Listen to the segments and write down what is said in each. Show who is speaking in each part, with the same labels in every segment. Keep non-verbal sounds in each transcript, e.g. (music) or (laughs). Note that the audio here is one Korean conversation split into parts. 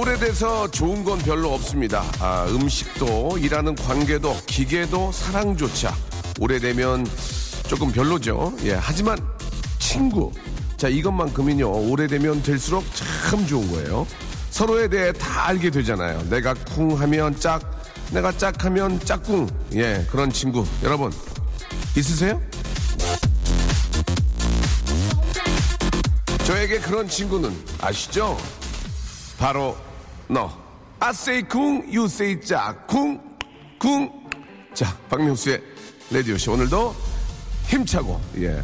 Speaker 1: 오래돼서 좋은 건 별로 없습니다. 아, 음식도, 일하는 관계도, 기계도, 사랑조차. 오래되면 조금 별로죠. 예, 하지만 친구. 자, 이것만큼은요, 오래되면 될수록 참 좋은 거예요. 서로에 대해 다 알게 되잖아요. 내가 쿵 하면 짝, 내가 짝 하면 짝꿍. 예, 그런 친구. 여러분, 있으세요? 저에게 그런 친구는 아시죠? 바로 너. Say 쿵, 짝, 쿵, 쿵. 자, 박명수의 레디오쇼. 오늘도 힘차고, 예,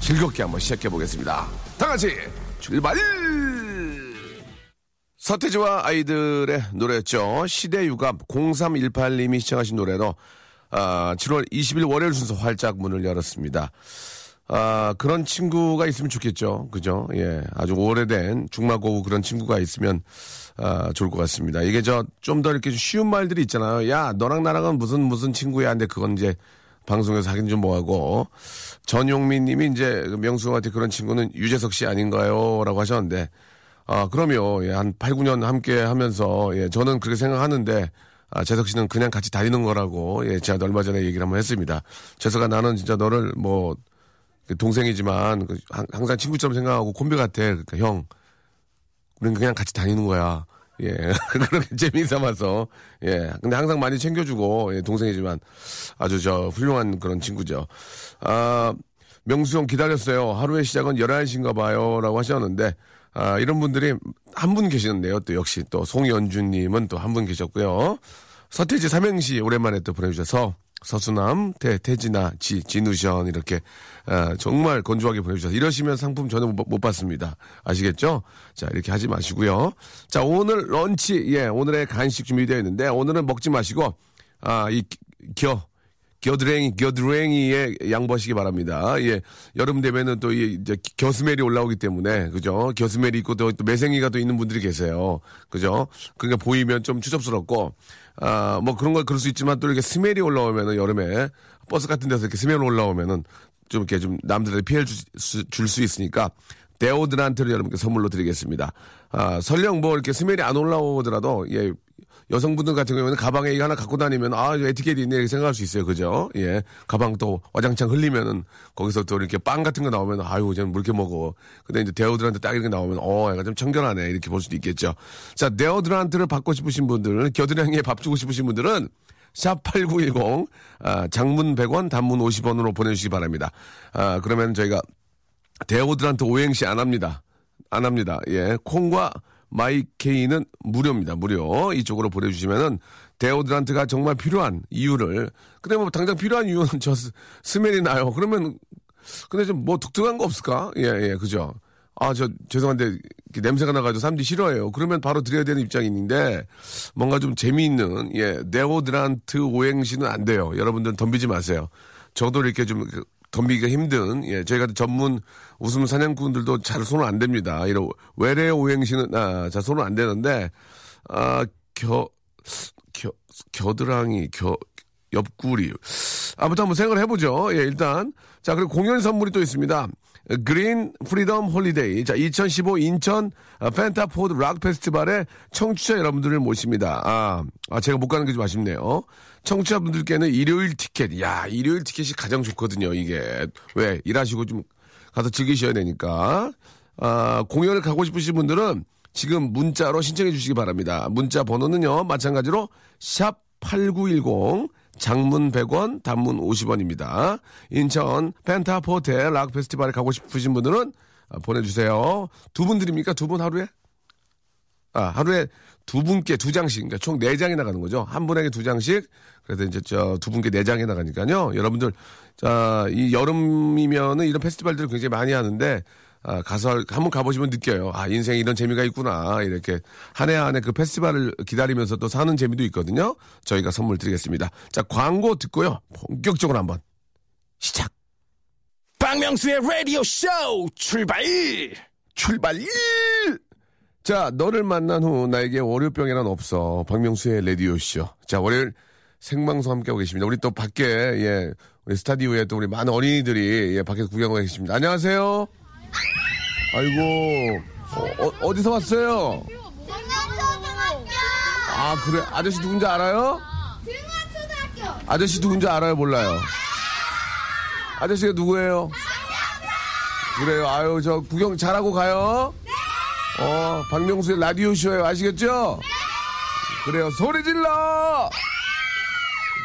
Speaker 1: 즐겁게 한번 시작해 보겠습니다. 다 같이 출발! 서태지와 아이들의 노래였죠. 시대 유갑 0318님이 시청하신 노래로 아, 7월 20일 월요일 순서 활짝 문을 열었습니다. 아, 그런 친구가 있으면 좋겠죠. 그죠? 예. 아주 오래된 중마고우 그런 친구가 있으면, 아, 좋을 것 같습니다. 이게 저, 좀 더 이렇게 쉬운 말들이 있잖아요. 야, 너랑 나랑은 무슨, 무슨 친구야. 근데 그건 이제 방송에서 하긴 좀 뭐하고. 전용민 님이 이제 명수한테 그런 친구는 유재석 씨 아닌가요? 라고 하셨는데, 아, 그럼요. 예, 한 8, 9년 함께 하면서, 예, 저는 그렇게 생각하는데, 아, 재석 씨는 그냥 같이 다니는 거라고, 예, 제가 얼마 전에 얘기를 한번 했습니다. 재석아, 나는 진짜 너를 뭐, 그 동생이지만 그 항- 항상 친구처럼 생각하고 콤비 같아. 그러니까 형, 우리는 그냥 같이 다니는 거야. 예, (laughs) 그렇게 재미삼아서 예, 근데 항상 많이 챙겨주고 예, 동생이지만 아주 저 훌륭한 그런 친구죠. 아, 명수 형 기다렸어요. 하루의 시작은 11시인가 봐요 라고 하셨는데 아, 이런 분들이 한 분 계시는데요. 또 역시 또 송연주님은 또 한 분 계셨고요. 서태지 삼행시 오랜만에 또 보내주셔서 서수남, 태, 태진아, 지, 진우션 이렇게 아, 정말 건조하게 보내주셔서 이러시면 상품 전혀 못, 못 받습니다. 아시겠죠? 자 이렇게 하지 마시고요. 자 오늘 런치 예 오늘의 간식 준비되어 있는데 오늘은 먹지 마시고 아이 겨 겨드랭이, 겨드랭이에 양보하시기 바랍니다. 예. 여름 되면은 또 이, 이제 겨스멜이 올라오기 때문에, 그죠? 겨스멜이 있고 또, 또 매생이가 또 있는 분들이 계세요. 그죠? 그러니까 보이면 좀 추접스럽고, 아, 뭐 그런 걸 그럴 수 있지만 또 이렇게 스멜이 올라오면은 여름에 버스 같은 데서 이렇게 스멜 올라오면은 좀 이렇게 좀 남들에게 피해를 줄 수 있으니까 데오드란트를 여러분께 선물로 드리겠습니다. 아, 설령 뭐 이렇게 smell이 안 올라오더라도, 예, 여성분들 같은 경우에는 가방에 이거 하나 갖고 다니면 아 에티켓이 있네 이렇게 생각할 수 있어요 그죠 예 가방 또 와장창 흘리면은 거기서 또 이렇게 빵 같은 거 나오면 아유 쟤는 뭐 이렇게 먹어 근데 이제 데오드란트 딱 이렇게 나오면 어 약간 좀 청결하네 이렇게 볼 수도 있겠죠 자 데오드란트를 받고 싶으신 분들 겨드랑이에 밥 주고 싶으신 분들은 샵8910 아, 장문 100원 단문 50원으로 보내주시기 바랍니다 아 그러면 저희가 데오드란트 오행시 안 합니다. 안 합니다. 예. 콩과 마이케이는 무료입니다. 무료. 이쪽으로 보내주시면은 데오드란트가 정말 필요한 이유를. 근데 뭐 당장 필요한 이유는 (laughs) 저 s- smell이 나요. 그러면 근데 좀 뭐 독특한 거 없을까? 예, 예, 그죠. 아, 저, 죄송한데, 냄새가 나가지고 사람들이 싫어해요. 그러면 바로 드려야 되는 입장인데, 뭔가 좀 재미있는, 예, 데오드란트 오행시는 안 돼요. 여러분들은 덤비지 마세요. 저도 이렇게 좀 그, 덤비기가 힘든, 예, 저희 같은 전문 웃음 사냥꾼들도 잘 손을 안 댑니다. 이런 외래 오행시는, 아, 자, 손은 안 되는데, 아, 겨, 겨, 겨드랑이, 겨, 옆구리. 아무튼 한번 생각을 해보죠. 예, 일단. 자, 그리고 공연 선물이 또 있습니다. Green Freedom Holiday. 자, 2015 인천 아, 펜타포트 락 페스티벌의 청취자 여러분들을 모십니다. 아, 아, 제가 못 가는 게 좀 아쉽네요. 청취자분들께는 일요일 티켓. 야, 일요일 티켓이 가장 좋거든요, 이게. 왜? 일하시고 좀 가서 즐기셔야 되니까. 아, 공연을 가고 싶으신 분들은 지금 문자로 신청해 주시기 바랍니다. 문자 번호는요, 마찬가지로 샵 8910 장문 100원, 단문 50원입니다. 인천 펜타포트 락 페스티벌에 가고 싶으신 분들은 아, 보내주세요. 두 분 드립니까? 두 분 하루에? 아, 하루에 두 분께 두 장씩, 그러니까 총 네 장이 나가는 거죠. 한 분에게 두 장씩. 그래서 이제 저 두 분께 네 장이 나가니까요. 여러분들, 자, 이 여름이면은 이런 페스티벌들을 굉장히 많이 하는데, 아, 가서 한번 가보시면 느껴요. 아, 인생에 이런 재미가 있구나. 이렇게 한 해 한 해 그 페스티벌을 기다리면서 또 사는 재미도 있거든요. 저희가 선물 드리겠습니다. 자, 광고 듣고요. 본격적으로 한번 시작!
Speaker 2: 박명수의 라디오 쇼 출발!
Speaker 1: 출발! 자, 너를 만난 후 나에게 월요병이란 없어. 박명수의 라디오 쇼. 자, 월요일 생방송 함께하고 계십니다. 우리 또 밖에, 예, 우리 스타디오에 또 우리 많은 어린이들이, 예, 밖에서 구경하고 계십니다. 안녕하세요. 아이고, 어, 디서 왔어요? 아, 그래. 아저씨 누군지 알아요? 아저씨 누군지 알아요? 몰라요? 아저씨가 누구예요? 그래요. 아유, 저 구경 잘하고 가요. 어, 박명수의 라디오 쇼예요. 아시겠죠? 그래요. 소리 질러!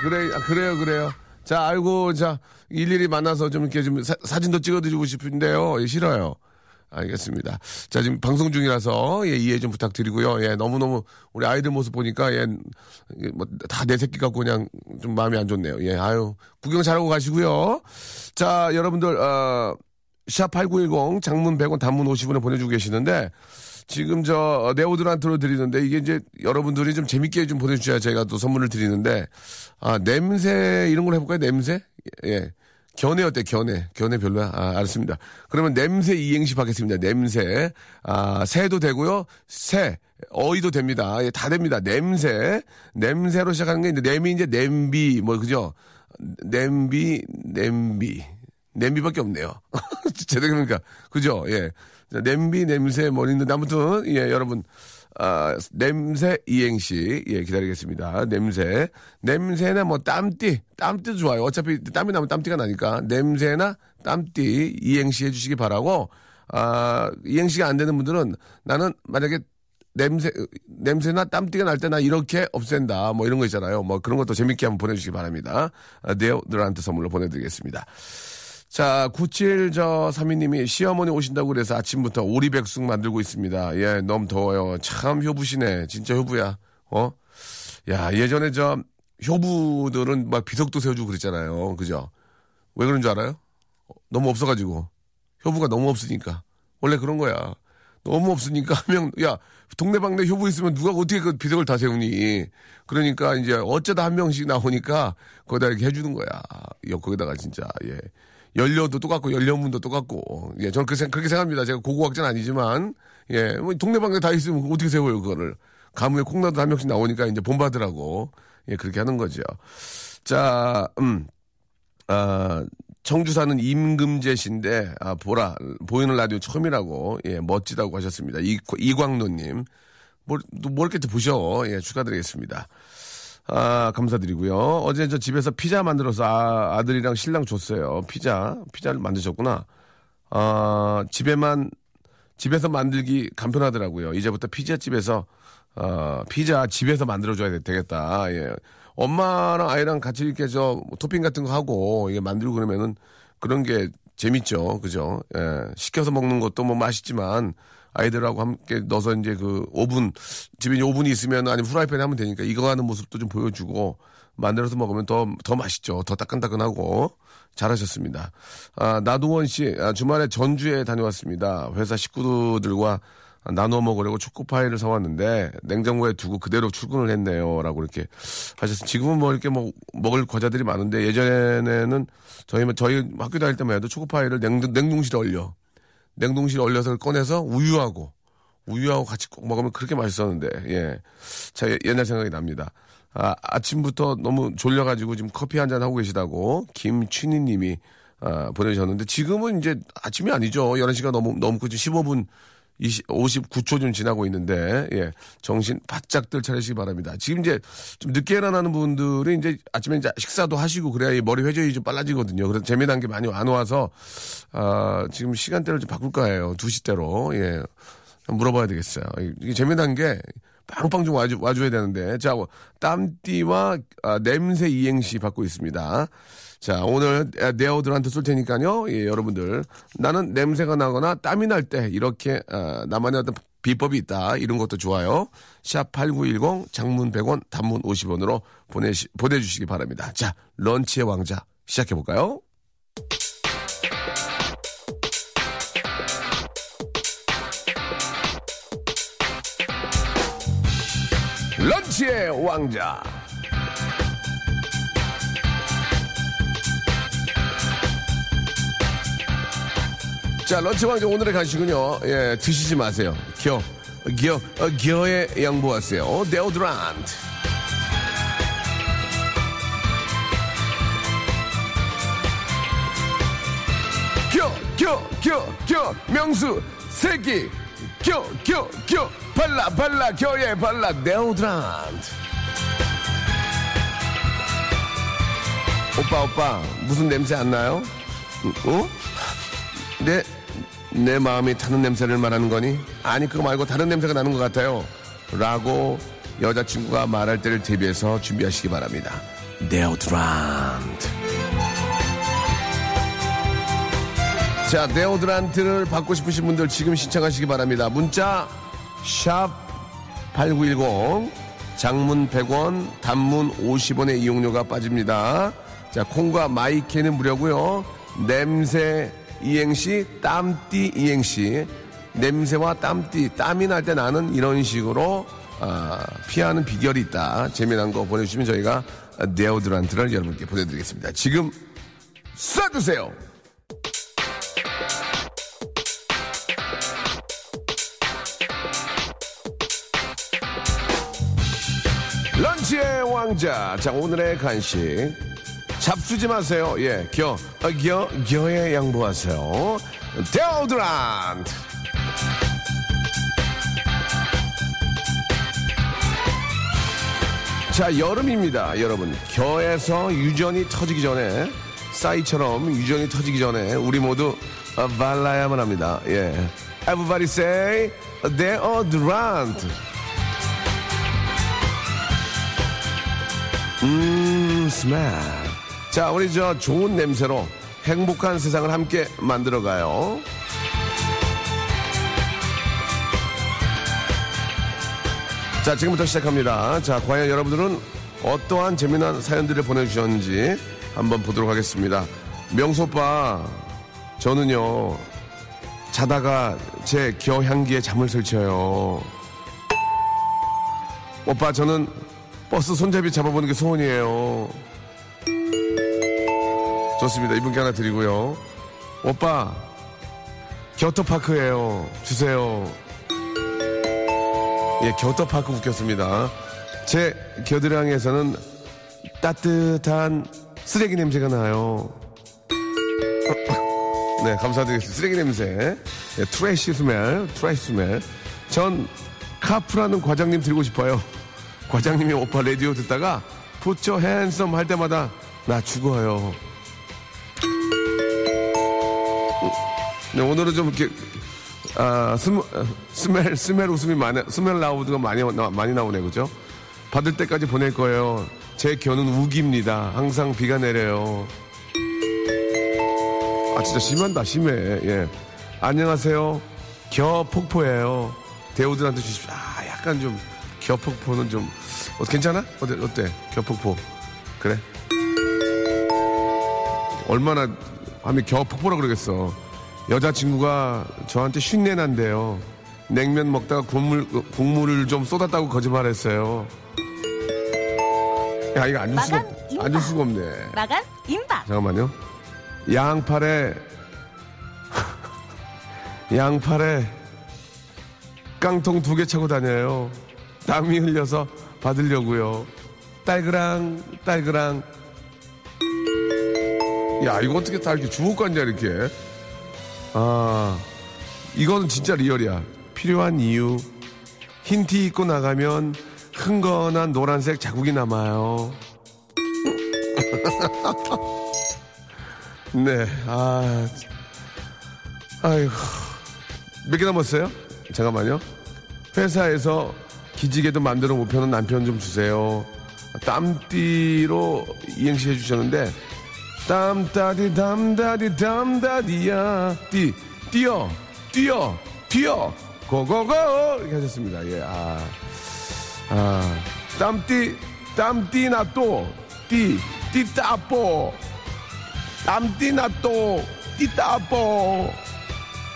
Speaker 1: 그래, 아, 그래요, 그래요. 자, 아이고, 자, 일일이 만나서 좀 이렇게 좀 사, 진도 찍어드리고 싶은데요. 예, 싫어요. 알겠습니다. 자, 지금 방송 중이라서, 예, 이해 좀 부탁드리고요. 예, 너무너무, 우리 아이들 모습 보니까, 예, 뭐, 다 내 새끼 같고 그냥 좀 마음이 안 좋네요. 예, 아유, 구경 잘하고 가시고요. 자, 여러분들, 어, 샵8910 장문 100원 단문 50원에 보내주고 계시는데 지금 저 네오드란트로 드리는데 이게 이제 여러분들이 좀 재밌게 좀 보내주셔야 제가 또 선물을 드리는데 아 냄새 이런 걸 해볼까요 냄새 예. 견해 어때? 견해. 견해 별로야? 아 알았습니다. 그러면 냄새 이행시 하겠습니다. 냄새. 아 새도 되고요. 새. 어이도 됩니다. 예, 다 됩니다. 냄새. 냄새로 시작하는 게 이제 냄이 이제 냄비. 뭐 그죠? 냄비 냄비. 냄비밖에 없네요. (laughs) 제대로 그러니까 그죠? 예. 냄비 냄새 뭐 있는데 아무튼 예 여러분 아 냄새 이행시 예 기다리겠습니다. 냄새 냄새나 뭐 땀띠 땀띠도 좋아요. 어차피 땀이 나면 땀띠가 나니까 냄새나 땀띠 이행시 해주시기 바라고 아 이행시가 안 되는 분들은 나는 만약에 냄새 냄새나 땀띠가 날 때 나 이렇게 없앤다 뭐 이런 거 있잖아요. 뭐 그런 것도 재밌게 한번 보내주시기 바랍니다. 아, 네오들한테 선물로 보내드리겠습니다. 자, 97, 저, 3위님이 시어머니 오신다고 그래서 아침부터 오리백숙 만들고 있습니다. 예, 너무 더워요. 참 효부시네. 진짜 효부야. 어? 야, 예전에 저, 효부들은 막 비석도 세워주고 그랬잖아요. 그죠? 왜 그런 줄 알아요? 너무 없어가지고. 효부가 너무 없으니까. 원래 그런 거야. 너무 없으니까 (laughs) 한 명, 야, 동네방네 효부 있으면 누가 어떻게 그 비석을 다 세우니. 그러니까 이제 어쩌다 한 명씩 나오니까 거기다 이렇게 해주는 거야. 거기다가 진짜, 예. 연료도 똑같고 연료문도 똑같고 예 저는 그렇게, 그렇게 생각합니다. 제가 고고학자는 아니지만 예 뭐 동네방네 다 있으면 어떻게 세워요 그거를 가문에 콩나도 한 명씩 나오니까 이제 본받으라고 예 그렇게 하는 거죠. 자 음. 아, 청주 사는 임금재 씨인데, 아, 보라, 보이는 라디오 처음이라고, 예, 멋지다고 하셨습니다. 이, 이광노님. 뭘, 뭘 이렇게 보셔. 예, 축하드리겠습니다. 아, 감사드리고요. 어제 저 집에서 피자 만들어서 아, 아들이랑 신랑 줬어요. 피자, 피자를 만드셨구나. 아, 집에만, 집에서 만들기 간편하더라고요. 이제부터 피자집에서, 어, 피자 집에서 만들어줘야 되겠다. 예. 엄마랑 아이랑 같이 이렇게 저 토핑 같은 거 하고 이게 만들고 그러면은 그런 게 재밌죠. 그죠? 예. 시켜서 먹는 것도 뭐 맛있지만 아이들하고 함께 넣어서 이제 그 오븐 집에 오븐이 있으면 아니면 후라이팬에 하면 되니까 이거 하는 모습도 좀 보여주고 만들어서 먹으면 더 더 맛있죠. 더 따끈따끈하고 잘하셨습니다. 아, 나도원 씨 아, 주말에 전주에 다녀왔습니다. 회사 식구들과 나눠 먹으려고 초코파이를 사왔는데 냉장고에 두고 그대로 출근을 했네요 라고 이렇게 하셨어요. 지금은 뭐 이렇게 뭐 먹을 과자들이 많은데 예전에는 저희 저희 학교 다닐 때만 해도 초코파이를 냉동, 냉동실에 얼려 냉동실에 얼려서 꺼내서 우유하고 우유하고 같이 꼭 먹으면 그렇게 맛있었는데 예. 자 옛날 생각이 납니다. 아, 아침부터 너무 졸려가지고 지금 커피 한 잔 하고 계시다고 김춘희님이 아, 보내주셨는데 지금은 이제 아침이 아니죠. 11시가 넘, 넘고 지금 15분 20, 59초 좀 지나고 있는데, 예, 정신 바짝들 차리시기 바랍니다. 지금 이제 좀 늦게 일어나는 분들이 이제 아침에 이제 식사도 하시고 그래야 이 머리 회전이 좀 빨라지거든요. 그래서 재미난 게 많이 안 와서, 아, 지금 시간대를 좀 바꿀까 해요. 2시대로. 예. 물어봐야 되겠어요. 이게 재미난 게 빵빵 좀 와주, 와줘야 되는데. 자, 땀띠와 아, 냄새 이행시 받고 있습니다. 자, 오늘 네오들한테 쏠 테니까요. 예, 여러분들. 나는 냄새가 나거나 땀이 날 때 이렇게 어, 나만의 어떤 비법이 있다. 이런 것도 좋아요. 샵 8910 장문 100원 단문 50원으로 보내 보내주시기 바랍니다. 자, 런치의 왕자 시작해볼까요? 런치의 왕자. 자, 런치 왕자 오늘의 간식은요. 예, 드시지 마세요. 겨, 겨, 어, 겨에 양보하세요. 데오드란트. 겨, 겨, 겨, 겨, 명수, 새끼, 겨, 겨, 겨, 발라, 발라, 겨에 발라, 데오드란트. 오빠, 오빠, 무슨 냄새 안 나요? 어? 내, 내 마음이 타는 냄새를 말하는 거니? 아니, 그거 말고 다른 냄새가 나는 것 같아요. 라고 여자친구가 말할 때를 대비해서 준비하시기 바랍니다. 데오드란트. 자, 데오드란트를 받고 싶으신 분들 지금 신청하시기 바랍니다. 문자, 샵 8910, 장문 100원, 단문 50원의 이용료가 빠집니다. 자, 콩과 마이케이는 무료고요 냄새 이행시, 땀띠 이행시, 냄새와 땀띠, 땀이 날 때 나는 이런 식으로 아, 피하는 비결이 있다. 재미난 거 보내주시면 저희가 데오드란트를 여러분께 보내드리겠습니다. 지금 쏴주세요! 런치의 왕자. 자, 오늘의 간식. 잡수지 마세요. 예, 겨, 어, 겨, 겨에 양보하세요. 데오드란트. 자, 여름입니다, 여러분. 겨에서 유전이 터지기 전에, 싸이처럼 유전이 터지기 전에, 우리 모두 어, 발라야만 합니다. 예. Everybody say, deodorant. 음, 스멜. 자, 우리 저 좋은 냄새로 행복한 세상을 함께 만들어가요. 자, 지금부터 시작합니다. 자, 과연 여러분들은 어떠한 재미난 사연들을 보내주셨는지 한번 보도록 하겠습니다. 명소 오빠, 저는요, 자다가 제 겨향기에 잠을 설쳐요. 오빠, 저는 버스 손잡이 잡아보는 게 소원이에요. 좋습니다. 이분께 하나 드리고요. 오빠, 겨터파크예요. 주세요. 예, 겨터파크 웃겼습니다. 제 겨드랑이에서는 따뜻한 쓰레기 냄새가 나요. (laughs) 네, 감사드리겠습니다. 쓰레기 냄새. 예, trash smell, trash smell. 전 카프라는 과장님 드리고 싶어요. 과장님이 오빠 라디오 듣다가 put your hands up 할 때마다 나 죽어요. 네, 오늘은 좀 이렇게 아, 스멜, 스멜, 스멜 웃음이 많이, 스멜 라우드가 많이, 나, 많이 나오네, 그죠? 받을 때까지 보낼 거예요. 제 겨는 우기입니다. 항상 비가 내려요. 아, 진짜 심한다, 심해. 예. 안녕하세요. 겨 폭포예요. 대우들한테 주십시오. 아, 약간 좀, 겨 폭포는 좀, 어, 괜찮아? 어때, 어때? 겨 폭포. 그래? 얼마나 하면 겨 폭포라 그러겠어. 여자친구가 저한테 쉰내 난대요. 냉면 먹다가 국물, 국물을 좀 쏟았다고 거짓말했어요. 야, 이거 안줄 수가,
Speaker 3: 마감 임박.
Speaker 1: 안줄 수가 없네.
Speaker 3: 마감 임박.
Speaker 1: 잠깐만요. 양팔에, 양팔에 깡통 두 개 차고 다녀요. 땀이 흘려서 받으려고요. 딸그랑, 딸그랑. 야, 이거 어떻게 다 이렇게 주옥 같냐, 이렇게. 아, 이거는 진짜 리얼이야. 필요한 이유. 흰 티 입고 나가면 흥건한 노란색 자국이 남아요. (laughs) 네, 아, 아이고. 몇 개 남았어요? 잠깐만요. 회사에서 기지개도 만들어 못 펴는 남편 좀 주세요. 땀띠로 이행시 해주셨는데, 땀따디 담다디 담다디야. 띠 뛰어 뛰어 뛰어. 고고고. 이렇게 하셨습니다. 예 아 아, 땀띠 땀띠 나또 띠 띠따뽀. 땀띠 나또 띠따뽀.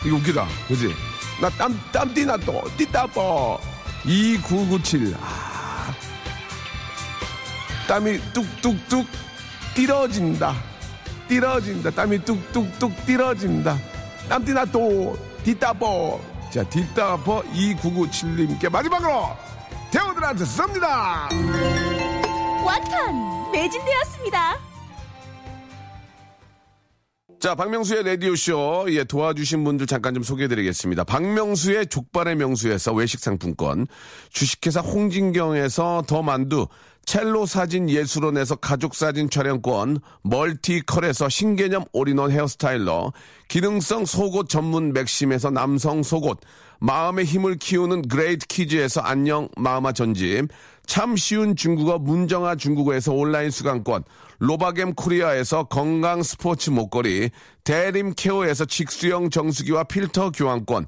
Speaker 1: 이거 웃기다. 그지? 나 땀 땀띠 나또 띠따뽀. 2997 아, 땀이 뚝뚝뚝 띠러진다. 띠러진다. 땀이 뚝뚝뚝 띠러진다. 땀띠나 또 뒷다보. 자, 뒷다보 2997님께 마지막으로 대원들한테 쏩니다.
Speaker 3: 완판 매진되었습니다.
Speaker 1: 자, 박명수의 라디오쇼. 예, 도와주신 분들 잠깐 좀 소개해드리겠습니다. 박명수의 족발의 명수에서 외식 상품권, 주식회사 홍진경에서 더 만두, 첼로 사진 예술원에서 가족 사진 촬영권, 멀티컬에서 신개념 올인원 헤어스타일러, 기능성 속옷 전문 맥심에서 남성 속옷, 마음의 힘을 키우는 그레이트 키즈에서 안녕 마음아 전집, 참 쉬운 중국어 문정아 중국어에서 온라인 수강권, 로바겜 코리아에서 건강 스포츠 목걸이, 대림 케어에서 직수형 정수기와 필터 교환권,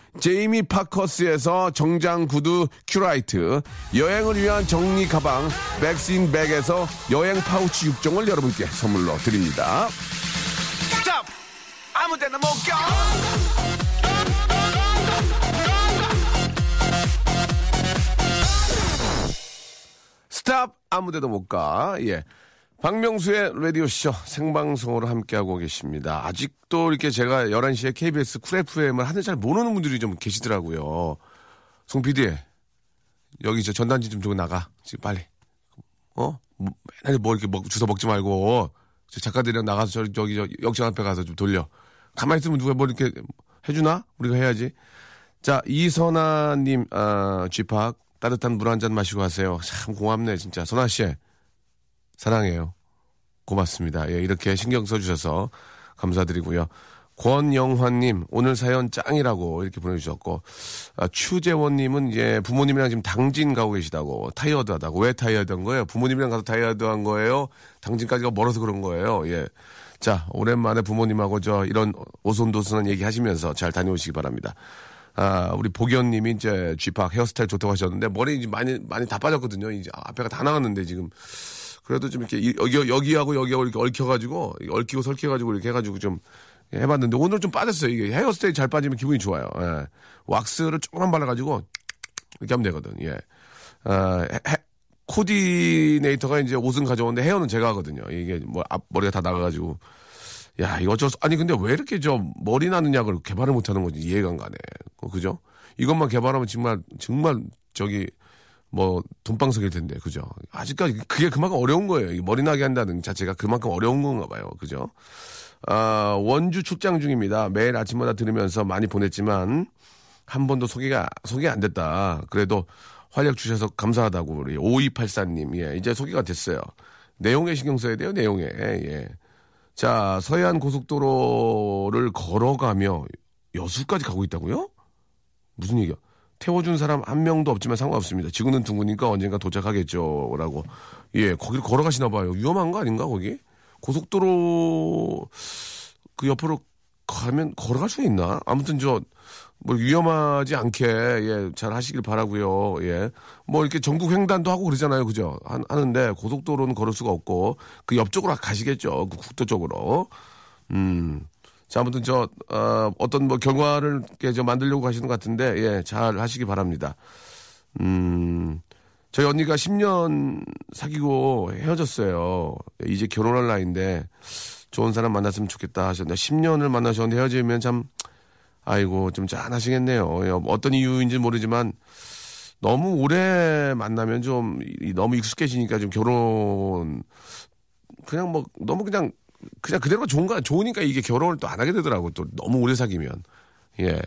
Speaker 1: 제이미 파커스에서 정장 구두 큐라이트, 여행을 위한 정리 가방 백스인 백에서 여행 파우치 6종을 여러분께 선물로 드립니다. Stop! 아무 데나 못 가! Stop! 아무 데도 못 가. 예. 박명수의 라디오쇼 생방송으로 함께하고 계십니다. 아직도 이렇게 제가 11시에 KBS 쿨 FM을 하는 잘 모르는 분들이 좀 계시더라고요. 송 PD, 여기 저 전단지 좀 주고 나가. 지금 빨리. 어? 뭐, 맨날 뭐 이렇게 먹, 주워 먹지 말고. 저 작가들이랑 나가서 저, 저기 저 역장 앞에 가서 좀 돌려. 가만히 있으면 누가 뭐 이렇게 해주나? 우리가 해야지. 자, 이선아님, 아, 쥐팍. 따뜻한 물 한 잔 마시고 가세요. 참 고맙네, 진짜. 선아씨. 사랑해요. 고맙습니다. 예, 이렇게 신경 써주셔서 감사드리고요. 권영환님, 오늘 사연 짱이라고 이렇게 보내주셨고, 아, 추재원님은 이제 부모님이랑 지금 당진 가고 계시다고, 타이어드 하다고. 왜 타이어드 한 거예요? 부모님이랑 가서 타이어드 한 거예요? 당진까지가 멀어서 그런 거예요. 예. 자, 오랜만에 부모님하고 저 이런 오손도손한 얘기 하시면서 잘 다녀오시기 바랍니다. 아, 우리 복연님이 이제 G-Park 헤어스타일 좋다고 하셨는데, 머리 이제 많이, 많이 다 빠졌거든요. 이제 앞에가 다 나갔는데 지금. 그래도 좀 이렇게 이- 여기, 여기하고 여기하고 이렇게 얽혀가지고, 얽히고 설켜가지고 이렇게 해가지고 좀 해봤는데, 오늘 좀 빠졌어요. 이게 헤어스타일 잘 빠지면 기분이 좋아요. 예. 왁스를 조금만 발라가지고, 이렇게 하면 되거든. 예. 아, 해- 해- 코디네이터가 이제 옷은 가져오는데 헤어는 제가 하거든요. 이게 뭐 앞, 머리가 다 나가가지고. 야, 이거 어쩔 수, 아니, 근데 왜 이렇게 저 머리 나는 약을 개발을 못 하는 건지 이해가 안 가네. 어, 그죠? 이것만 개발하면 정말, 정말 저기, 뭐, 돈방석일 텐데, 그죠? 아직까지 그게 그만큼 어려운 거예요. 이 머리 나게 한다는 자체가 그만큼 어려운 건가 봐요. 그죠? 아, 원주 출장 중입니다. 매일 아침마다 들으면서 많이 보냈지만, 한 번도 소개가, 소개 안 됐다. 그래도 활력 주셔서 감사하다고, 우리 5284님. 예, 이제 소개가 됐어요. 내용에 신경 써야 돼요, 내용에. 예. 자, 서해안 고속도로를 걸어가며 여수까지 가고 있다고요? 무슨 얘기야? 태워준 사람 한 명도 없지만 상관없습니다. 지구는 둥그니까 언젠가 도착하겠죠. 라고. 예, 거기를 걸어가시나 봐요. 위험한 거 아닌가, 거기? 고속도로 그 옆으로 가면 걸어갈 수 있나? 아무튼 저, 뭐 위험하지 않게, 예, 잘 하시길 바라고요 예. 뭐 이렇게 전국 횡단도 하고 그러잖아요. 그죠? 하, 하는데 고속도로는 걸을 수가 없고 그 옆쪽으로 가시겠죠. 그 국도 쪽으로. 음. 자, 아무튼 저, 어, 어떤 뭐 결과를 저 만들려고 하시는 것 같은데, 예, 잘 하시기 바랍니다. 음, 저희 언니가 10년 사귀고 헤어졌어요. 이제 결혼할 나이인데, 좋은 사람 만났으면 좋겠다 하셨는데, 10년을 만나셨는데 헤어지면 참, 아이고, 좀 짠하시겠네요. 예, 어떤 이유인지 모르지만, 너무 오래 만나면 좀, 이- 너무 익숙해지니까 좀 결혼, 그냥 뭐, 너무 그냥, 그냥 그대로가 좋은가, 좋으니까 이게 결혼을 또 안 하게 되더라고. 또 너무 오래 사귀면. 예.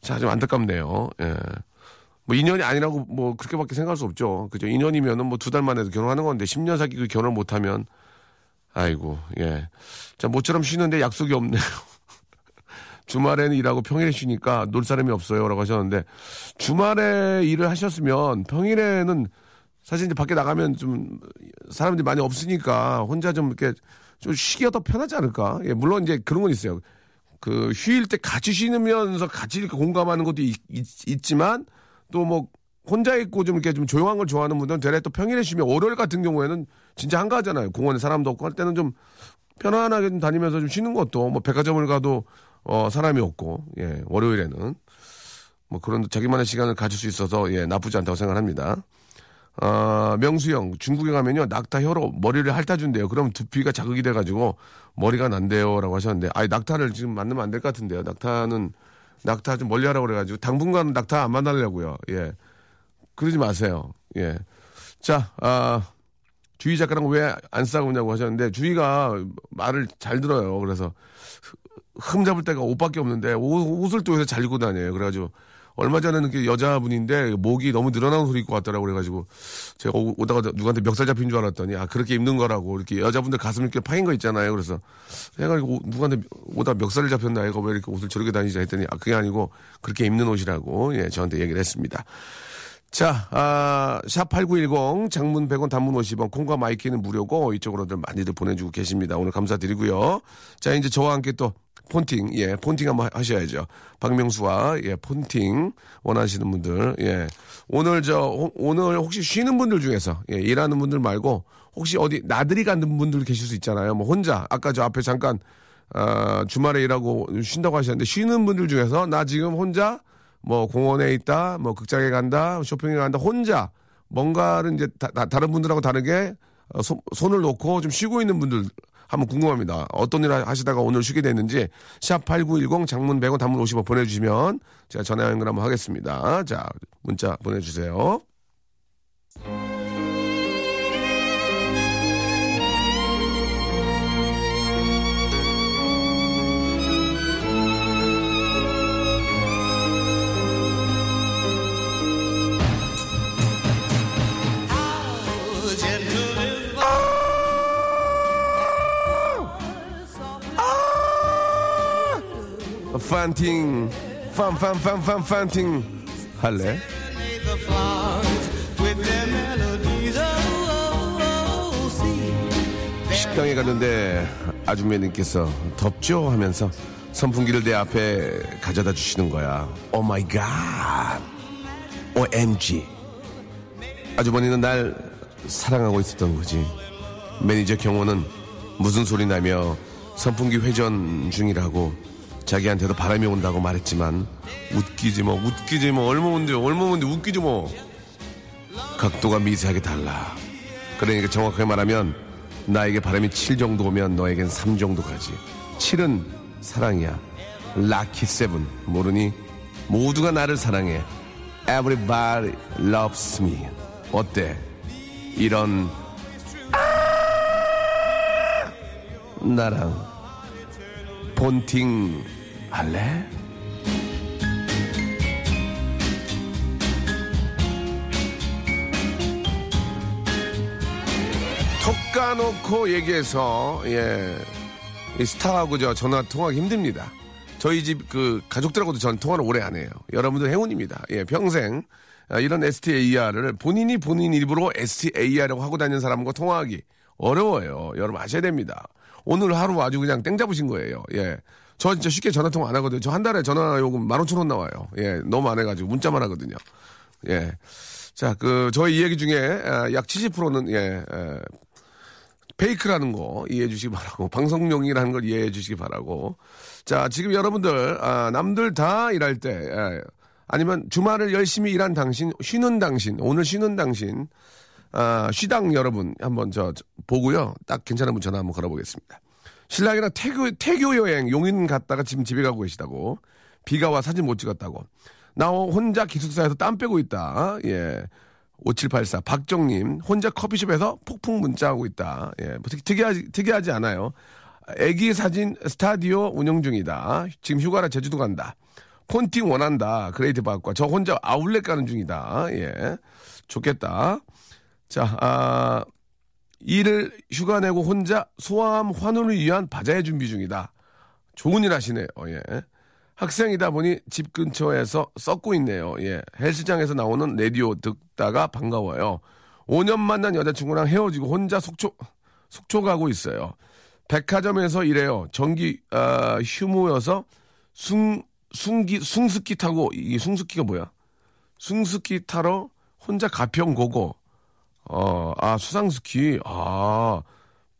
Speaker 1: 자, 좀 안타깝네요. 예. 뭐 인연이 아니라고 뭐 그렇게밖에 생각할 수 없죠. 그죠? 인연이면은 뭐 두 달 만에도 결혼하는 건데 10년 사귀고 결혼 못 하면 아이고, 예. 자, 모처럼 쉬는데 약속이 없네요. (laughs) 주말에는 일하고 평일에 쉬니까 놀 사람이 없어요. 라고 하셨는데 주말에 일을 하셨으면 평일에는 사실 이제 밖에 나가면 좀 사람들이 많이 없으니까 혼자 좀 이렇게 좀 쉬기가 더 편하지 않을까? 예, 물론 이제 그런 건 있어요. 그 휴일 때 같이 쉬면서 같이 이렇게 공감하는 것도 있, 지만 또 뭐 혼자 있고 좀 이렇게 좀 조용한 걸 좋아하는 분들은 되레 또 평일에 쉬면 월요일 같은 경우에는 진짜 한가하잖아요. 공원에 사람도 없고 할 때는 좀 편안하게 좀 다니면서 좀 쉬는 것도 뭐 백화점을 가도 어 사람이 없고 예 월요일에는 뭐 그런 자기만의 시간을 가질 수 있어서 예 나쁘지 않다고 생각합니다. 아 명수형 중국에 가면요 낙타 혀로 머리를 핥아준대요. 그럼 두피가 자극이 돼가지고 머리가 난대요라고 하셨는데 아이 낙타를 지금 만나면 안 될 것 같은데요. 낙타는 낙타 좀 멀리하라고 그래가지고 당분간 낙타 안 만나려고요. 예 그러지 마세요. 예. 자, 아, 주희 작가랑 왜 안 싸우냐고 하셨는데, 주희가 말을 잘 들어요. 그래서, 흠 잡을 데가 옷밖에 없는데, 옷, 을또 요새 잘 입고 다녀요. 그래가지고, 얼마 전에는 그 여자분인데, 목이 너무 늘어나는 옷을 입고 왔더라고. 그래가지고, 제가 오- 오다가 누구한테 멱살 잡힌 줄 알았더니, 아, 그렇게 입는 거라고. 이렇게 여자분들 가슴 이렇게 파인 거 있잖아요. 그래서, 해가지고, 오- 누구한테 오다 멱살을 잡혔나, 이거 왜 이렇게 옷을 저렇게 다니자 했더니, 아, 그게 아니고, 그렇게 입는 옷이라고, 예, 저한테 얘기를 했습니다. 자, 아, 샵8910 장문 100원 단문 50원 콩과 마이케이는 무료고 이쪽으로들 많이들 보내주고 계십니다. 오늘 감사드리고요. 자, 이제 저와 함께 또 폰팅, 예, 폰팅 한번 하셔야죠. 박명수와 예, 폰팅 원하시는 분들, 예. 오늘 저 호- 오늘 혹시 쉬는 분들 중에서 예, 일하는 분들 말고 혹시 어디 나들이 가는 분들 계실 수 있잖아요. 뭐 혼자 아까 저 앞에 잠깐 아, 주말에 일하고 쉰다고 하셨는데 쉬는 분들 중에서 나 지금 혼자 뭐 공원에 있다, 뭐 극장에 간다, 쇼핑에 간다, 혼자 뭔가를 이제 다, 른 분들하고 다르게 어, 손- 손을 놓고 좀 쉬고 있는 분들 한번 궁금합니다. 어떤 일 하시다가 오늘 쉬게 됐는지 샵 8910 장문 100원 단문 50원 보내주시면 제가 전화 연결 한번 하겠습니다. 자 문자 보내주세요. 폰팅 폰폰폰폰 폰팅 할래? 식당에 갔는데 아주머니께서 덥죠 하면서 선풍기를 내 앞에 가져다 주시는 거야. Oh my God. OMG. 아주머니는 날 사랑하고 있었던 거지. 매니저 경호는 무슨 소리냐며 선풍기 회전 중이라고 자기한테도 바람이 온다고 말했지만 웃기지 뭐 웃기지 뭐 얼마 문제 얼마 문제 웃기지 뭐. 각도가 미세하게 달라. 그러니까 정확하게 말하면 나에게 바람이 7 정도 오면 너에겐 3 정도 가지. 7은 사랑이야. Lucky seven 모르니 모두가 나를 사랑해. Everybody loves me. 어때? 이런 나랑 본팅 할래? 톡 까놓고 얘기해서 예, 이 스타하고 저 전화 통화하기 힘듭니다. 저희 집 그 가족들하고도 전 통화를 오래 안 해요. 여러분들 행운입니다. 예, 평생 아, 이런 STAR을 본인이 본인 입으로 STAR이라고 하고 다니는 사람과 통화하기 어려워요. 여러분 아셔야 됩니다. 오늘 하루 아주 그냥 땡 잡으신 거예요. 예. 저 진짜 쉽게 전화 통화 안 하거든요. 저 한 달에 전화 요금 15,000원 나와요. 예. 너무 안 해가지고 문자만 하거든요. 예. 자, 그, 저희 이야기 중에 아, 약 70%는 예, 에, 페이크라는 거 이해해 주시기 바라고 방송용이라는 걸 이해해 주시기 바라고 자 지금 여러분들 아, 남들 다 일할 때 예, 아니면 주말을 열심히 일한 당신 쉬는 당신 오늘 쉬는 당신 아, 쉬당 여러분 한번 저, 저 보고요 딱 괜찮은 분 전화 한번 걸어보겠습니다 신랑이랑 태교, 태교 여행 용인 갔다가 지금 집에 가고 계시다고 비가 와 사진 못 찍었다고 나 혼자 기숙사에서 땀 빼고 있다 예 5784 박정님 혼자 커피숍에서 폭풍 문자하고 있다. 예, 뭐 특- 특이하지 특이하지 않아요. 애기 사진 스타디오 운영 중이다. 지금 휴가라 제주도 간다. 폰팅 원한다. 그레이트 받고 저 혼자 아울렛 가는 중이다. 예, 좋겠다. 자, 아, 일을 휴가 내고 혼자 소아암 환우를 위한 바자회 준비 중이다. 좋은 일 하시네요. 예. 학생이다 보니 집 근처에서 썩고 있네요. 예. 헬스장에서 나오는 라디오 듣다가 반가워요. 5년 만난 여자친구랑 헤어지고 혼자 속초, 속초 가고 있어요. 백화점에서 일해요. 전기 아, 휴무여서 숭 숭기 숭스키 타고 이 숭스키가 뭐야? 숭스키 타러 혼자 가평 고고. 어, 아 수상스키. 아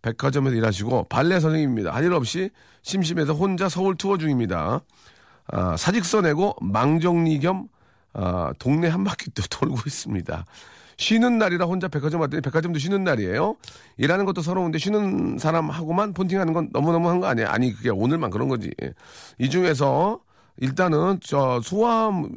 Speaker 1: 백화점에서 일하시고 발레 선생님입니다. 할일 없이 심심해서 혼자 서울 투어 중입니다. 아, 사직서 내고 망정리 겸 아, 동네 한 바퀴 또 (laughs) 돌고 있습니다. 쉬는 날이라 혼자 백화점 왔더니 백화점도 쉬는 날이에요. 일하는 것도 서러운데 쉬는 사람하고만 폰팅하는 건 너무너무 한 거 아니에요? 아니 그게 오늘만 그런 거지. 이 중에서 일단은 저 소아암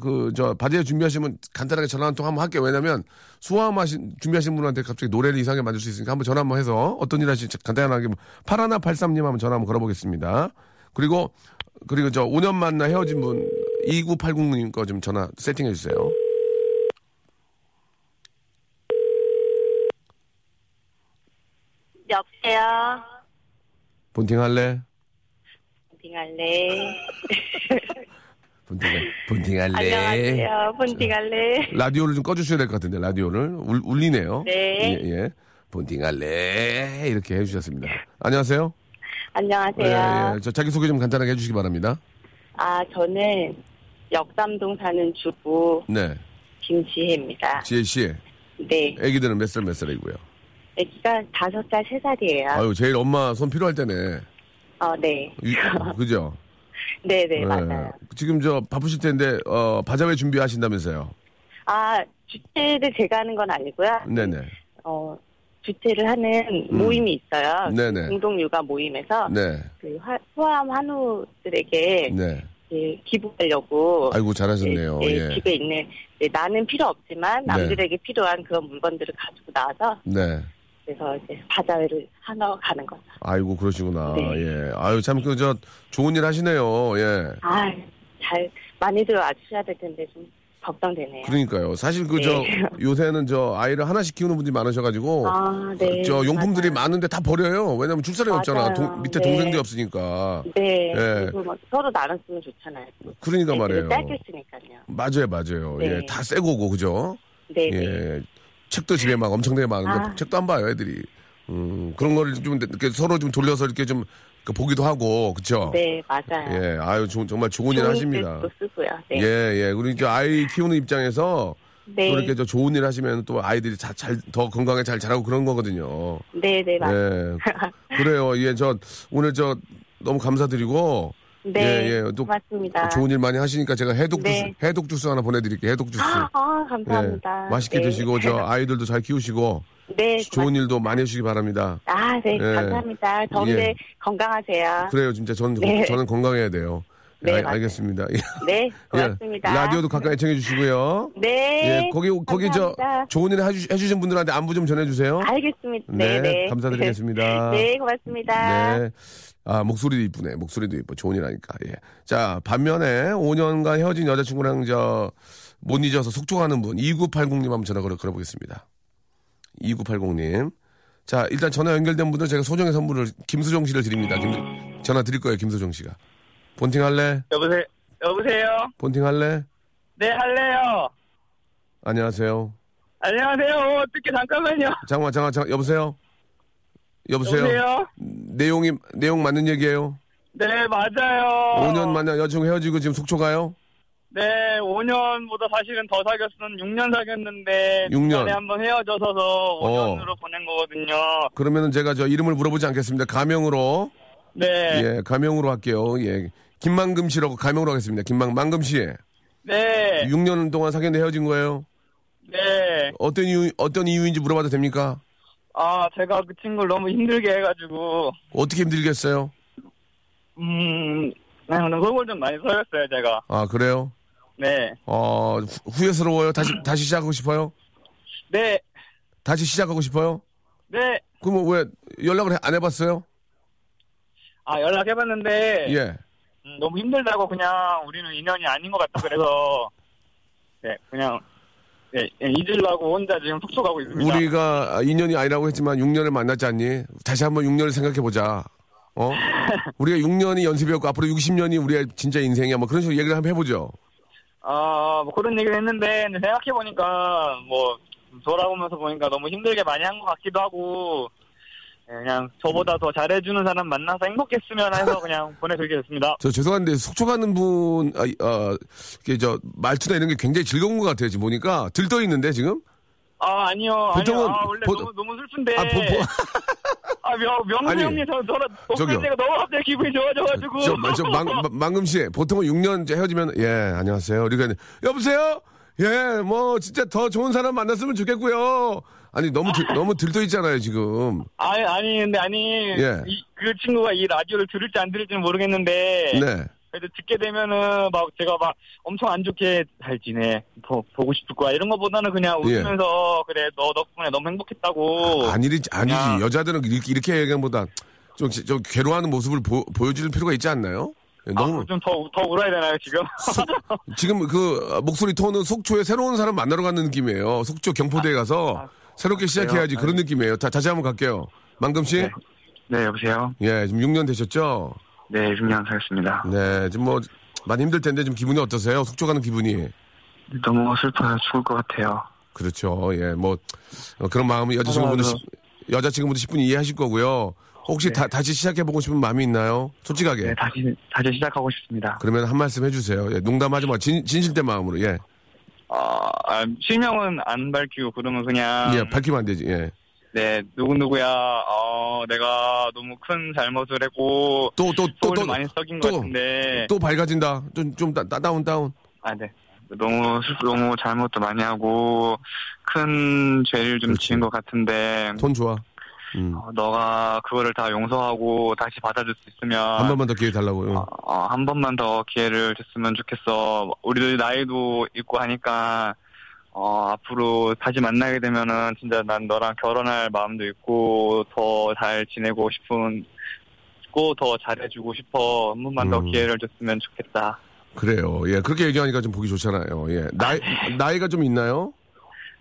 Speaker 1: 그 저 바지에 준비하시면 간단하게 전화 한 통 한번 할게요. 왜냐면 소아암 하신 준비하신 분한테 갑자기 노래를 이상하게 만들 수 있으니까 한번 전화 한번 해서 어떤 일 하실지 간단하게 파라나 83님 한번 전화 한번 걸어보겠습니다. 그리고 그리고 저 5년 만나 헤어진 분 2980님 거 좀 전화 세팅해 주세요.
Speaker 3: 여보세요.
Speaker 1: 본팅 할래?
Speaker 3: 폰팅할래.
Speaker 1: 본팅 본팅 할래?
Speaker 3: 안녕하세요. 폰팅할래.
Speaker 1: 라디오를 좀 꺼주셔야 될 것 같은데 라디오를 울, 울리네요.
Speaker 3: 네.
Speaker 1: 예, 예. 본팅 할래? 이렇게 해주셨습니다. 안녕하세요.
Speaker 3: 안녕하세요.
Speaker 1: 예, 예. 저 자기 소개 좀 간단하게 해주시기 바랍니다.
Speaker 3: 아, 저는 역삼동 사는 주부
Speaker 1: 네,
Speaker 3: 김지혜입니다.
Speaker 1: 지혜 씨.
Speaker 3: 네.
Speaker 1: 아기들은 몇 살 몇 살이고요.
Speaker 3: 애기가 다섯 살, 세 살이에요.
Speaker 1: 아유, 제일 엄마 손 필요할 때네.
Speaker 3: 어, 네.
Speaker 1: 유- 그죠?
Speaker 3: 네네,
Speaker 1: 예.
Speaker 3: 맞아요.
Speaker 1: 지금 저 바쁘실 텐데 어, 바자회 준비하신다면서요.
Speaker 3: 아, 주최를 제가 하는 건 아니고요.
Speaker 1: 네네.
Speaker 3: 어, 주최를 하는
Speaker 1: 음.
Speaker 3: 모임이 있어요.
Speaker 1: 네네.
Speaker 3: 공동 육아 모임에서
Speaker 1: 네.
Speaker 3: 그 화, 소아암 한우들에게
Speaker 1: 네.
Speaker 3: 예, 기부하려고
Speaker 1: 아이고 잘하셨네요.
Speaker 3: 예, 예,
Speaker 1: 예.
Speaker 3: 집에 있는 예, 나는 필요 없지만
Speaker 1: 네.
Speaker 3: 남들에게 필요한 그런 물건들을 가지고 나와서
Speaker 1: 네.
Speaker 3: 그래서 이제 바자회를 하러 가는 거죠.
Speaker 1: 아이고 그러시구나.
Speaker 3: 네.
Speaker 1: 예. 아유 참 그 저 좋은 일 하시네요. 예.
Speaker 3: 아, 잘 많이들 와주셔야 될 텐데 좀 걱정되네요.
Speaker 1: 그러니까요. 사실 그
Speaker 3: 네.
Speaker 1: 저 (laughs) 요새는 저 아이를 하나씩 키우는 분들이 많으셔가지고
Speaker 3: 아, 네.
Speaker 1: 저 용품들이
Speaker 3: 맞아요.
Speaker 1: 많은데 다 버려요. 왜냐면 줄 사람이 없잖아. 동- 밑에
Speaker 3: 네.
Speaker 1: 동생들이 없으니까.
Speaker 3: 네.
Speaker 1: 예.
Speaker 3: 뭐 서로 나눴으면 좋잖아요.
Speaker 1: 그러니까 말이에요.
Speaker 3: 짧게 쓰니까요.
Speaker 1: 맞아요, 맞아요.
Speaker 3: 네.
Speaker 1: 예, 다 새거고 그죠?
Speaker 3: 네. 네.
Speaker 1: 예. 책도 집에 막 엄청나게 많은데
Speaker 3: 아.
Speaker 1: 책도 안 봐요, 애들이. 음, 그런 거를 좀 이렇게 서로 좀 돌려서 이렇게 좀그 보기도 하고, 그쵸?
Speaker 3: 네, 맞아요.
Speaker 1: 예, 아유, 조- 정말 좋은 일 하십니다.
Speaker 3: 쓰고요. 네.
Speaker 1: 예, 예. 그리고 이제 아이 키우는 입장에서
Speaker 3: 네.
Speaker 1: 또 이렇게 저 좋은 일 하시면 또 아이들이 자, 잘, 더 건강하게 잘 자라고 그런 거거든요.
Speaker 3: 네, 네, 맞아요.
Speaker 1: 예. 그래요. 예, 저, 오늘 저, 너무 감사드리고.
Speaker 3: 네.
Speaker 1: 예, 예. 또
Speaker 3: 고맙습니다.
Speaker 1: 좋은 일 많이 하시니까 제가 해독 주스,
Speaker 3: 네.
Speaker 1: 해독 주스 하나 보내드릴게요. 해독 주스.
Speaker 3: 아, 아, 감사합니다.
Speaker 1: 예, 맛있게
Speaker 3: 네.
Speaker 1: 드시고 저 (laughs) 아이들도 잘 키우시고
Speaker 3: 네,
Speaker 1: 좋은 일도 많이 해주시기 바랍니다.
Speaker 3: 아, 네,
Speaker 1: 예.
Speaker 3: 감사합니다. 더운데
Speaker 1: 예.
Speaker 3: 건강하세요.
Speaker 1: 그래요, 진짜 저는
Speaker 3: 네.
Speaker 1: 저는 건강해야 돼요. (laughs) 예,
Speaker 3: 네,
Speaker 1: 알-
Speaker 3: 맞아요.
Speaker 1: 알겠습니다. 예.
Speaker 3: 네, 고맙습니다.
Speaker 1: 예, 라디오도 가까이 청해 주시고요.
Speaker 3: 네.
Speaker 1: 예, 거기 거기 저
Speaker 3: 감사합니다.
Speaker 1: 좋은 일 해주, 해주신 분들한테 안부 좀 전해주세요.
Speaker 3: 알겠습니다. 네, 네.
Speaker 1: 감사드리겠습니다. (laughs)
Speaker 3: 네, 고맙습니다.
Speaker 1: 네. 아, 목소리도 이쁘네. 목소리도 이뻐. 좋은 일 하니까. 예. 자, 반면에 5년간 헤어진 여자친구랑 저, 못 잊어서 속촉하는 분, 2980님 한번 전화 걸어, 걸어보겠습니다. 2980님. 자, 일단 전화 연결된 분들 제가 소정의 선물을 김수정 씨를 드립니다. 김, 전화 드릴 거예요, 김수정 씨가. 본팅 할래?
Speaker 4: 여보세요? 여보세요?
Speaker 1: 본팅 할래?
Speaker 4: 네, 할래요.
Speaker 1: 안녕하세요.
Speaker 4: 안녕하세요. 어떻게 잠깐만요.
Speaker 1: 잠깐만, 잠깐만, 잠깐, 여보세요? 여보세요?
Speaker 4: 여보세요?
Speaker 1: 내용이, 내용 맞는 얘기예요?
Speaker 4: 네, 맞아요.
Speaker 1: 5년 만에 여자친구 헤어지고 지금 속초 가요?
Speaker 4: 네, 5년보다 사실은 더 사귀었으면 6년 사귀었는데
Speaker 1: 6년.
Speaker 4: 중간에 한번 헤어져서서
Speaker 1: 어.
Speaker 4: 5년으로 보낸 거거든요.
Speaker 1: 그러면은 제가 저 이름을 물어보지 않겠습니다. 가명으로
Speaker 4: 네.
Speaker 1: 예 가명으로 할게요. 예 김만금 씨라고 가명으로 하겠습니다. 김만 만금 씨
Speaker 4: 네.
Speaker 1: 6년 동안 사귀었는데 헤어진 거예요.
Speaker 4: 네.
Speaker 1: 어떤 이유 어떤 이유인지 물어봐도 됩니까?
Speaker 4: 아, 제가 그 친구를 너무 힘들게 해가지고
Speaker 1: 어떻게 힘들겠어요?
Speaker 4: 음, 그냥 속을 좀 많이 서였어요, 제가.
Speaker 1: 아 그래요?
Speaker 4: 네.
Speaker 1: 어 후- 후회스러워요. 다시 다시 시작하고 싶어요?
Speaker 4: 네.
Speaker 1: 다시 시작하고 싶어요?
Speaker 4: 네.
Speaker 1: 그러면 왜 연락을 해- 안 해봤어요?
Speaker 4: 아, 연락해봤는데
Speaker 1: 예.
Speaker 4: 음, 너무 힘들다고 그냥 우리는 인연이 아닌 것 같다 그래서 네 그냥 네, 예, 잊으려고 혼자 지금 속속하고 있습니다.
Speaker 1: 우리가 인연이 아니라고 했지만 6년을 만났지 않니? 다시 한번 6년을 생각해 보자. 어? (laughs) 우리가 6년이 연습이었고 앞으로 60년이 우리의 진짜 인생이야. 뭐 그런 식으로 얘기를 한번 해보죠.
Speaker 4: 아, 뭐 그런 얘기를 했는데 생각해 보니까 뭐 돌아보면서 보니까 너무 힘들게 많이 한 것 같기도 하고 예, 그냥 저보다 더 잘해주는 사람 만나서 행복했으면 해서 (laughs) 그냥 보내드리겠습니다.
Speaker 1: 저 죄송한데 속초 가는 분, 아, 이- 어, 이게 저 말투나 이런 게 굉장히 즐거운 것 같아요. 지금 보니까 들떠 있는데 지금.
Speaker 4: 아 아니요
Speaker 1: 보통은
Speaker 4: 아니요 아, 원래
Speaker 1: 보-
Speaker 4: 너무 너무 슬픈데
Speaker 1: 아, 보, 보, (laughs)
Speaker 4: 아 명, 명수
Speaker 1: 아니,
Speaker 4: 형님 저 저랑
Speaker 1: 저기요.
Speaker 4: 목소리가 너무 갑자기 기분이 좋아져가지고
Speaker 1: 저, 저 망, 망- 망금 씨, 보통은 6년 이제 헤어지면, 예, 안녕하세요. 우리가, 여보세요? 예, 뭐, 진짜 더 좋은 사람 만났으면 좋겠고요. 아니, 너무, 들, 너무 들떠 있잖아요, 지금.
Speaker 4: 아니 아니 근데 아니
Speaker 1: 예.
Speaker 4: 이, 그 친구가 이 라디오를 들을지 안 들을지는 모르겠는데
Speaker 1: 네.
Speaker 4: 그래도 듣게 되면은 막 제가 막 엄청 안 좋게 잘 지내 보, 보고 싶을 거야 이런 거보다는 그냥
Speaker 1: 예.
Speaker 4: 웃으면서 그래 너 덕분에 너무 행복했다고
Speaker 1: 아니지, 아니지.
Speaker 4: 그냥-
Speaker 1: 여자들은 이렇게, 이렇게 얘기하보다 좀, 좀 괴로워하는 모습을 보, 보여줄 필요가 있지 않나요? 예, 너무,
Speaker 4: 아, 좀더 더 울어야 되나요 지금
Speaker 1: 지금 그 어, 목소리 톤은 속초에 새로운 사람 만나러 가는 느낌이에요. 속초 경포대에 가서
Speaker 4: 아,
Speaker 1: 새롭게 시작해야지 그런 느낌이에요. 다, 다시 한번 갈게요. 망금 씨?
Speaker 4: 네. 네 여보세요
Speaker 1: 예, 지금 6년 되셨죠?
Speaker 4: 네 6년 살았습니다
Speaker 1: 네, 지금 뭐 많이 힘들 텐데 지금 기분이 어떠세요? 속초 가는 기분이?
Speaker 4: 너무 슬퍼요 죽을 것 같아요
Speaker 1: 그렇죠. 예, 뭐 어, 그런 마음은 여자친구분도. 십- 여자친구분도 10분 이해하실 거고요. 혹시 다, 다시 시작해보고 싶은 마음이 있나요? 솔직하게.
Speaker 4: 네 다시 다시 시작하고 싶습니다
Speaker 1: 그러면 한 말씀 해주세요. 예, 농담하지 마. 진, 진실된 마음으로. 예.
Speaker 4: 어, 아, 실명은 안 밝히고 그러면 그냥
Speaker 1: 예, 밝히면 안 되지. 예.
Speaker 4: 네 누구누구야 어, 내가 너무 큰 잘못을 했고
Speaker 1: 또, 또, 또, 또,
Speaker 4: 많이 썩인
Speaker 1: 또,
Speaker 4: 것 같은데
Speaker 1: 또 밝아진다. 좀, 좀, 따, 따- 다운, 다운.
Speaker 4: 아, 네. 너무 슬- 너무 잘못도 많이 하고 큰 죄를 좀
Speaker 1: 그렇지.
Speaker 4: 지은 것 같은데
Speaker 1: 톤 좋아. 음.
Speaker 4: 어, 너가 그거를 다 용서하고 다시 받아줄 수 있으면
Speaker 1: 한 번만 더 기회 달라고요.
Speaker 4: 어, 어, 한 번만 더 기회를 줬으면 좋겠어. 우리들 나이도 있고 하니까 어, 앞으로 다시 만나게 되면은 진짜 난 너랑 결혼할 마음도 있고 더 잘 지내고 싶은 고더 잘해주고 싶어. 한 번만 더
Speaker 1: 음.
Speaker 4: 기회를 줬으면 좋겠다.
Speaker 1: 그래요. 예, 그렇게 얘기하니까 좀 보기 좋잖아요. 예. 나이, 나이가 좀 있나요?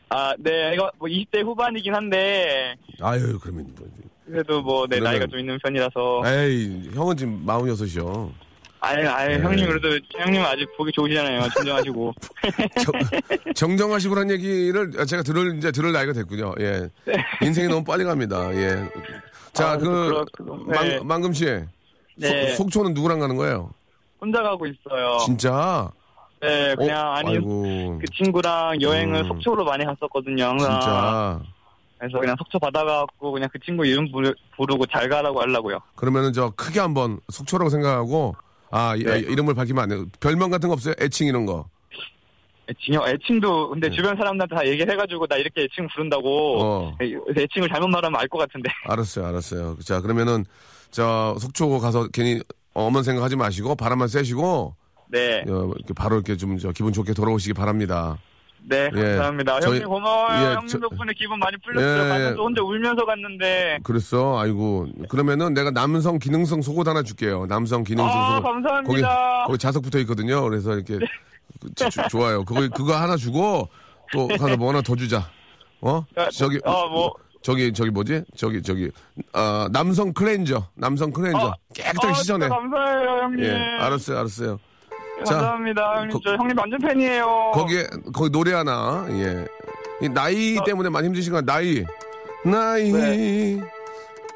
Speaker 4: 아, 네, 이거 뭐 20대 후반이긴 한데
Speaker 1: 아유, 그러면. 뭐,
Speaker 4: 그래도 뭐내
Speaker 1: 그러면-
Speaker 4: 나이가 좀 있는 편이라서.
Speaker 1: 에이, 형은 지금 46이요.
Speaker 4: 아유, 아유,
Speaker 1: 네.
Speaker 4: 형님 그래도 형님 아직 보기 좋으시잖아요. 진정하시고. (laughs)
Speaker 1: 정 정하시고란 얘기를 제가 들을, 이제 들을 나이가 됐군요. 예. 인생이 너무 빨리 갑니다. 예. 자,
Speaker 4: 아,
Speaker 1: 그,
Speaker 4: 네.
Speaker 1: 망, 망금 씨.
Speaker 4: 네.
Speaker 1: 속, 속초는 누구랑 가는 거예요?
Speaker 4: 혼자 가고 있어요.
Speaker 1: 진짜?
Speaker 4: 네, 그냥
Speaker 1: 어?
Speaker 4: 아니
Speaker 1: 아이고.
Speaker 4: 그 친구랑 여행을
Speaker 1: 음.
Speaker 4: 속초로 많이 갔었거든요. 항상.
Speaker 1: 진짜.
Speaker 4: 그래서 그냥 속초 받아가고 그냥 그 친구 이름 부르, 부르고 잘 가라고 하려고요.
Speaker 1: 그러면은 저 크게 한번 속초라고 생각하고, 아, 이-
Speaker 4: 네.
Speaker 1: 이름을 밝히면 안 돼요. 별명 같은 거 없어요? 애칭 이런 거.
Speaker 4: 애칭이요? 애칭도 근데
Speaker 1: 네.
Speaker 4: 주변 사람들한테 다 얘기를 해가지고 나 이렇게 애칭 부른다고
Speaker 1: 어.
Speaker 4: 애- 애칭을 잘못 말하면 알 것 같은데. (laughs)
Speaker 1: 알았어요, 알았어요. 자, 그러면은, 저, 속초 가서 괜히 어머니 생각하지 마시고, 바람만 쐬시고,
Speaker 4: 네.
Speaker 1: 어, 바로 이렇게 좀, 저, 기분 좋게 돌아오시기 바랍니다.
Speaker 4: 네,
Speaker 1: 예.
Speaker 4: 감사합니다.
Speaker 1: 저희-
Speaker 4: 형님 고마워요.
Speaker 1: 예,
Speaker 4: 형님
Speaker 1: 저-
Speaker 4: 덕분에 기분 많이 풀렸어요.
Speaker 1: 예, 예.
Speaker 4: 또 혼자 울면서 갔는데.
Speaker 1: 그랬어? 아이고. 그러면은 내가 남성 기능성 속옷 하나 줄게요. 남성 기능성
Speaker 4: 아,
Speaker 1: 속옷. 거기,
Speaker 4: 감사합니다.
Speaker 1: 거기 자석 붙어 있거든요. 그래서 이렇게. 그, 저- 저- 좋아요. 그거, 그거 하나 주고, 또 하나 뭐 하나 더 주자. 어?
Speaker 4: 야,
Speaker 1: 저기.
Speaker 4: 아, 뭐.
Speaker 1: 저기, 저기 뭐지? 저기, 저기. 아, 남성 클렌저. 남성 클렌저.
Speaker 4: 아,
Speaker 1: 깨끗하게
Speaker 4: 아,
Speaker 1: 씻어내.
Speaker 4: 감사해요, 형님.
Speaker 1: 예, 알았어요, 알았어요. 자,
Speaker 4: 감사합니다. 형님,
Speaker 1: 거-
Speaker 4: 저 형님 완전 팬이에요.
Speaker 1: 거기에 거기 노래 하나 예. 이 나이
Speaker 4: 어.
Speaker 1: 때문에 많이 힘드신 건 나이 나이
Speaker 4: 네.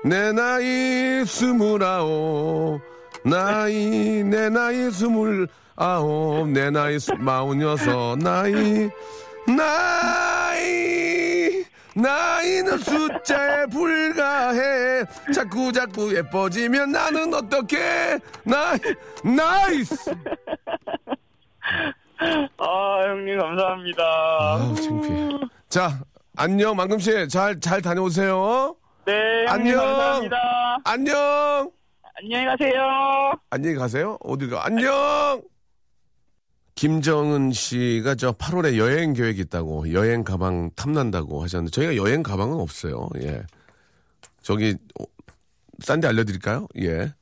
Speaker 1: 내 나이 스물아홉 나이 내 나이 스물아홉 내 나이 스- 마흔여섯 나이 나이 나이는 숫자에 불과해 자꾸 자꾸 예뻐지면 나는 어떡해 나이 나이스
Speaker 4: 아, 형님 감사합니다.
Speaker 1: 아우, 창피해. 자, 안녕, 망금씨. 잘, 잘 다녀오세요.
Speaker 4: 네,
Speaker 1: 안녕.
Speaker 4: 감사합니다.
Speaker 1: 안녕!
Speaker 4: 안녕히 가세요.
Speaker 1: 안녕히 가세요. 어딜 가? 안녕! 김정은 씨가 저 8월에 여행 계획 있다고, 여행 가방 탐난다고 하셨는데, 저희가 여행 가방은 없어요. 예. 저기, 어, 싼데 알려드릴까요? 예.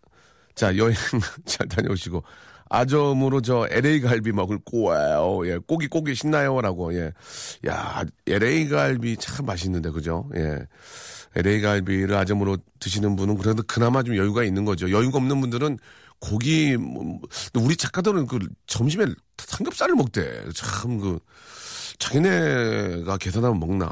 Speaker 1: 자, 여행 (laughs) 잘 다녀오시고. 아점으로 저 LA 갈비 먹을 거예요. 예. 고기 고기 신나요? 라고, 예. 야, LA 갈비 참 맛있는데, 그죠? 예. LA 갈비를 아점으로 드시는 분은 그래도 그나마 좀 여유가 있는 거죠. 여유가 없는 분들은 고기, 뭐, 근데 우리 작가들은 그 점심에 삼겹살을 먹대. 참 그, 자기네가 계산하면 먹나?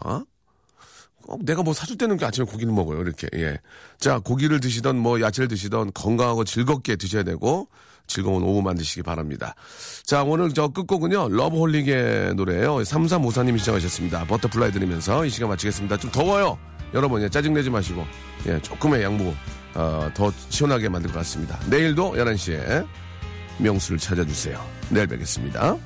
Speaker 1: 꼭 내가 뭐 사줄 때는 아침에 고기를 먹어요. 이렇게. 예. 자, 고기를 드시던 뭐 야채를 드시던 건강하고 즐겁게 드셔야 되고 즐거운 오후 만드시기 바랍니다. 자, 오늘 저 끝곡은요. 러브홀릭의 노래예요. 3354님이 신청하셨습니다. Butterfly 들으면서 이 시간 마치겠습니다. 좀 더워요. 여러분, 예, 짜증내지 마시고, 예, 조금의 양보, 어, 더 시원하게 만들 것 같습니다. 내일도 11시에 명수를 찾아주세요. 내일 뵙겠습니다.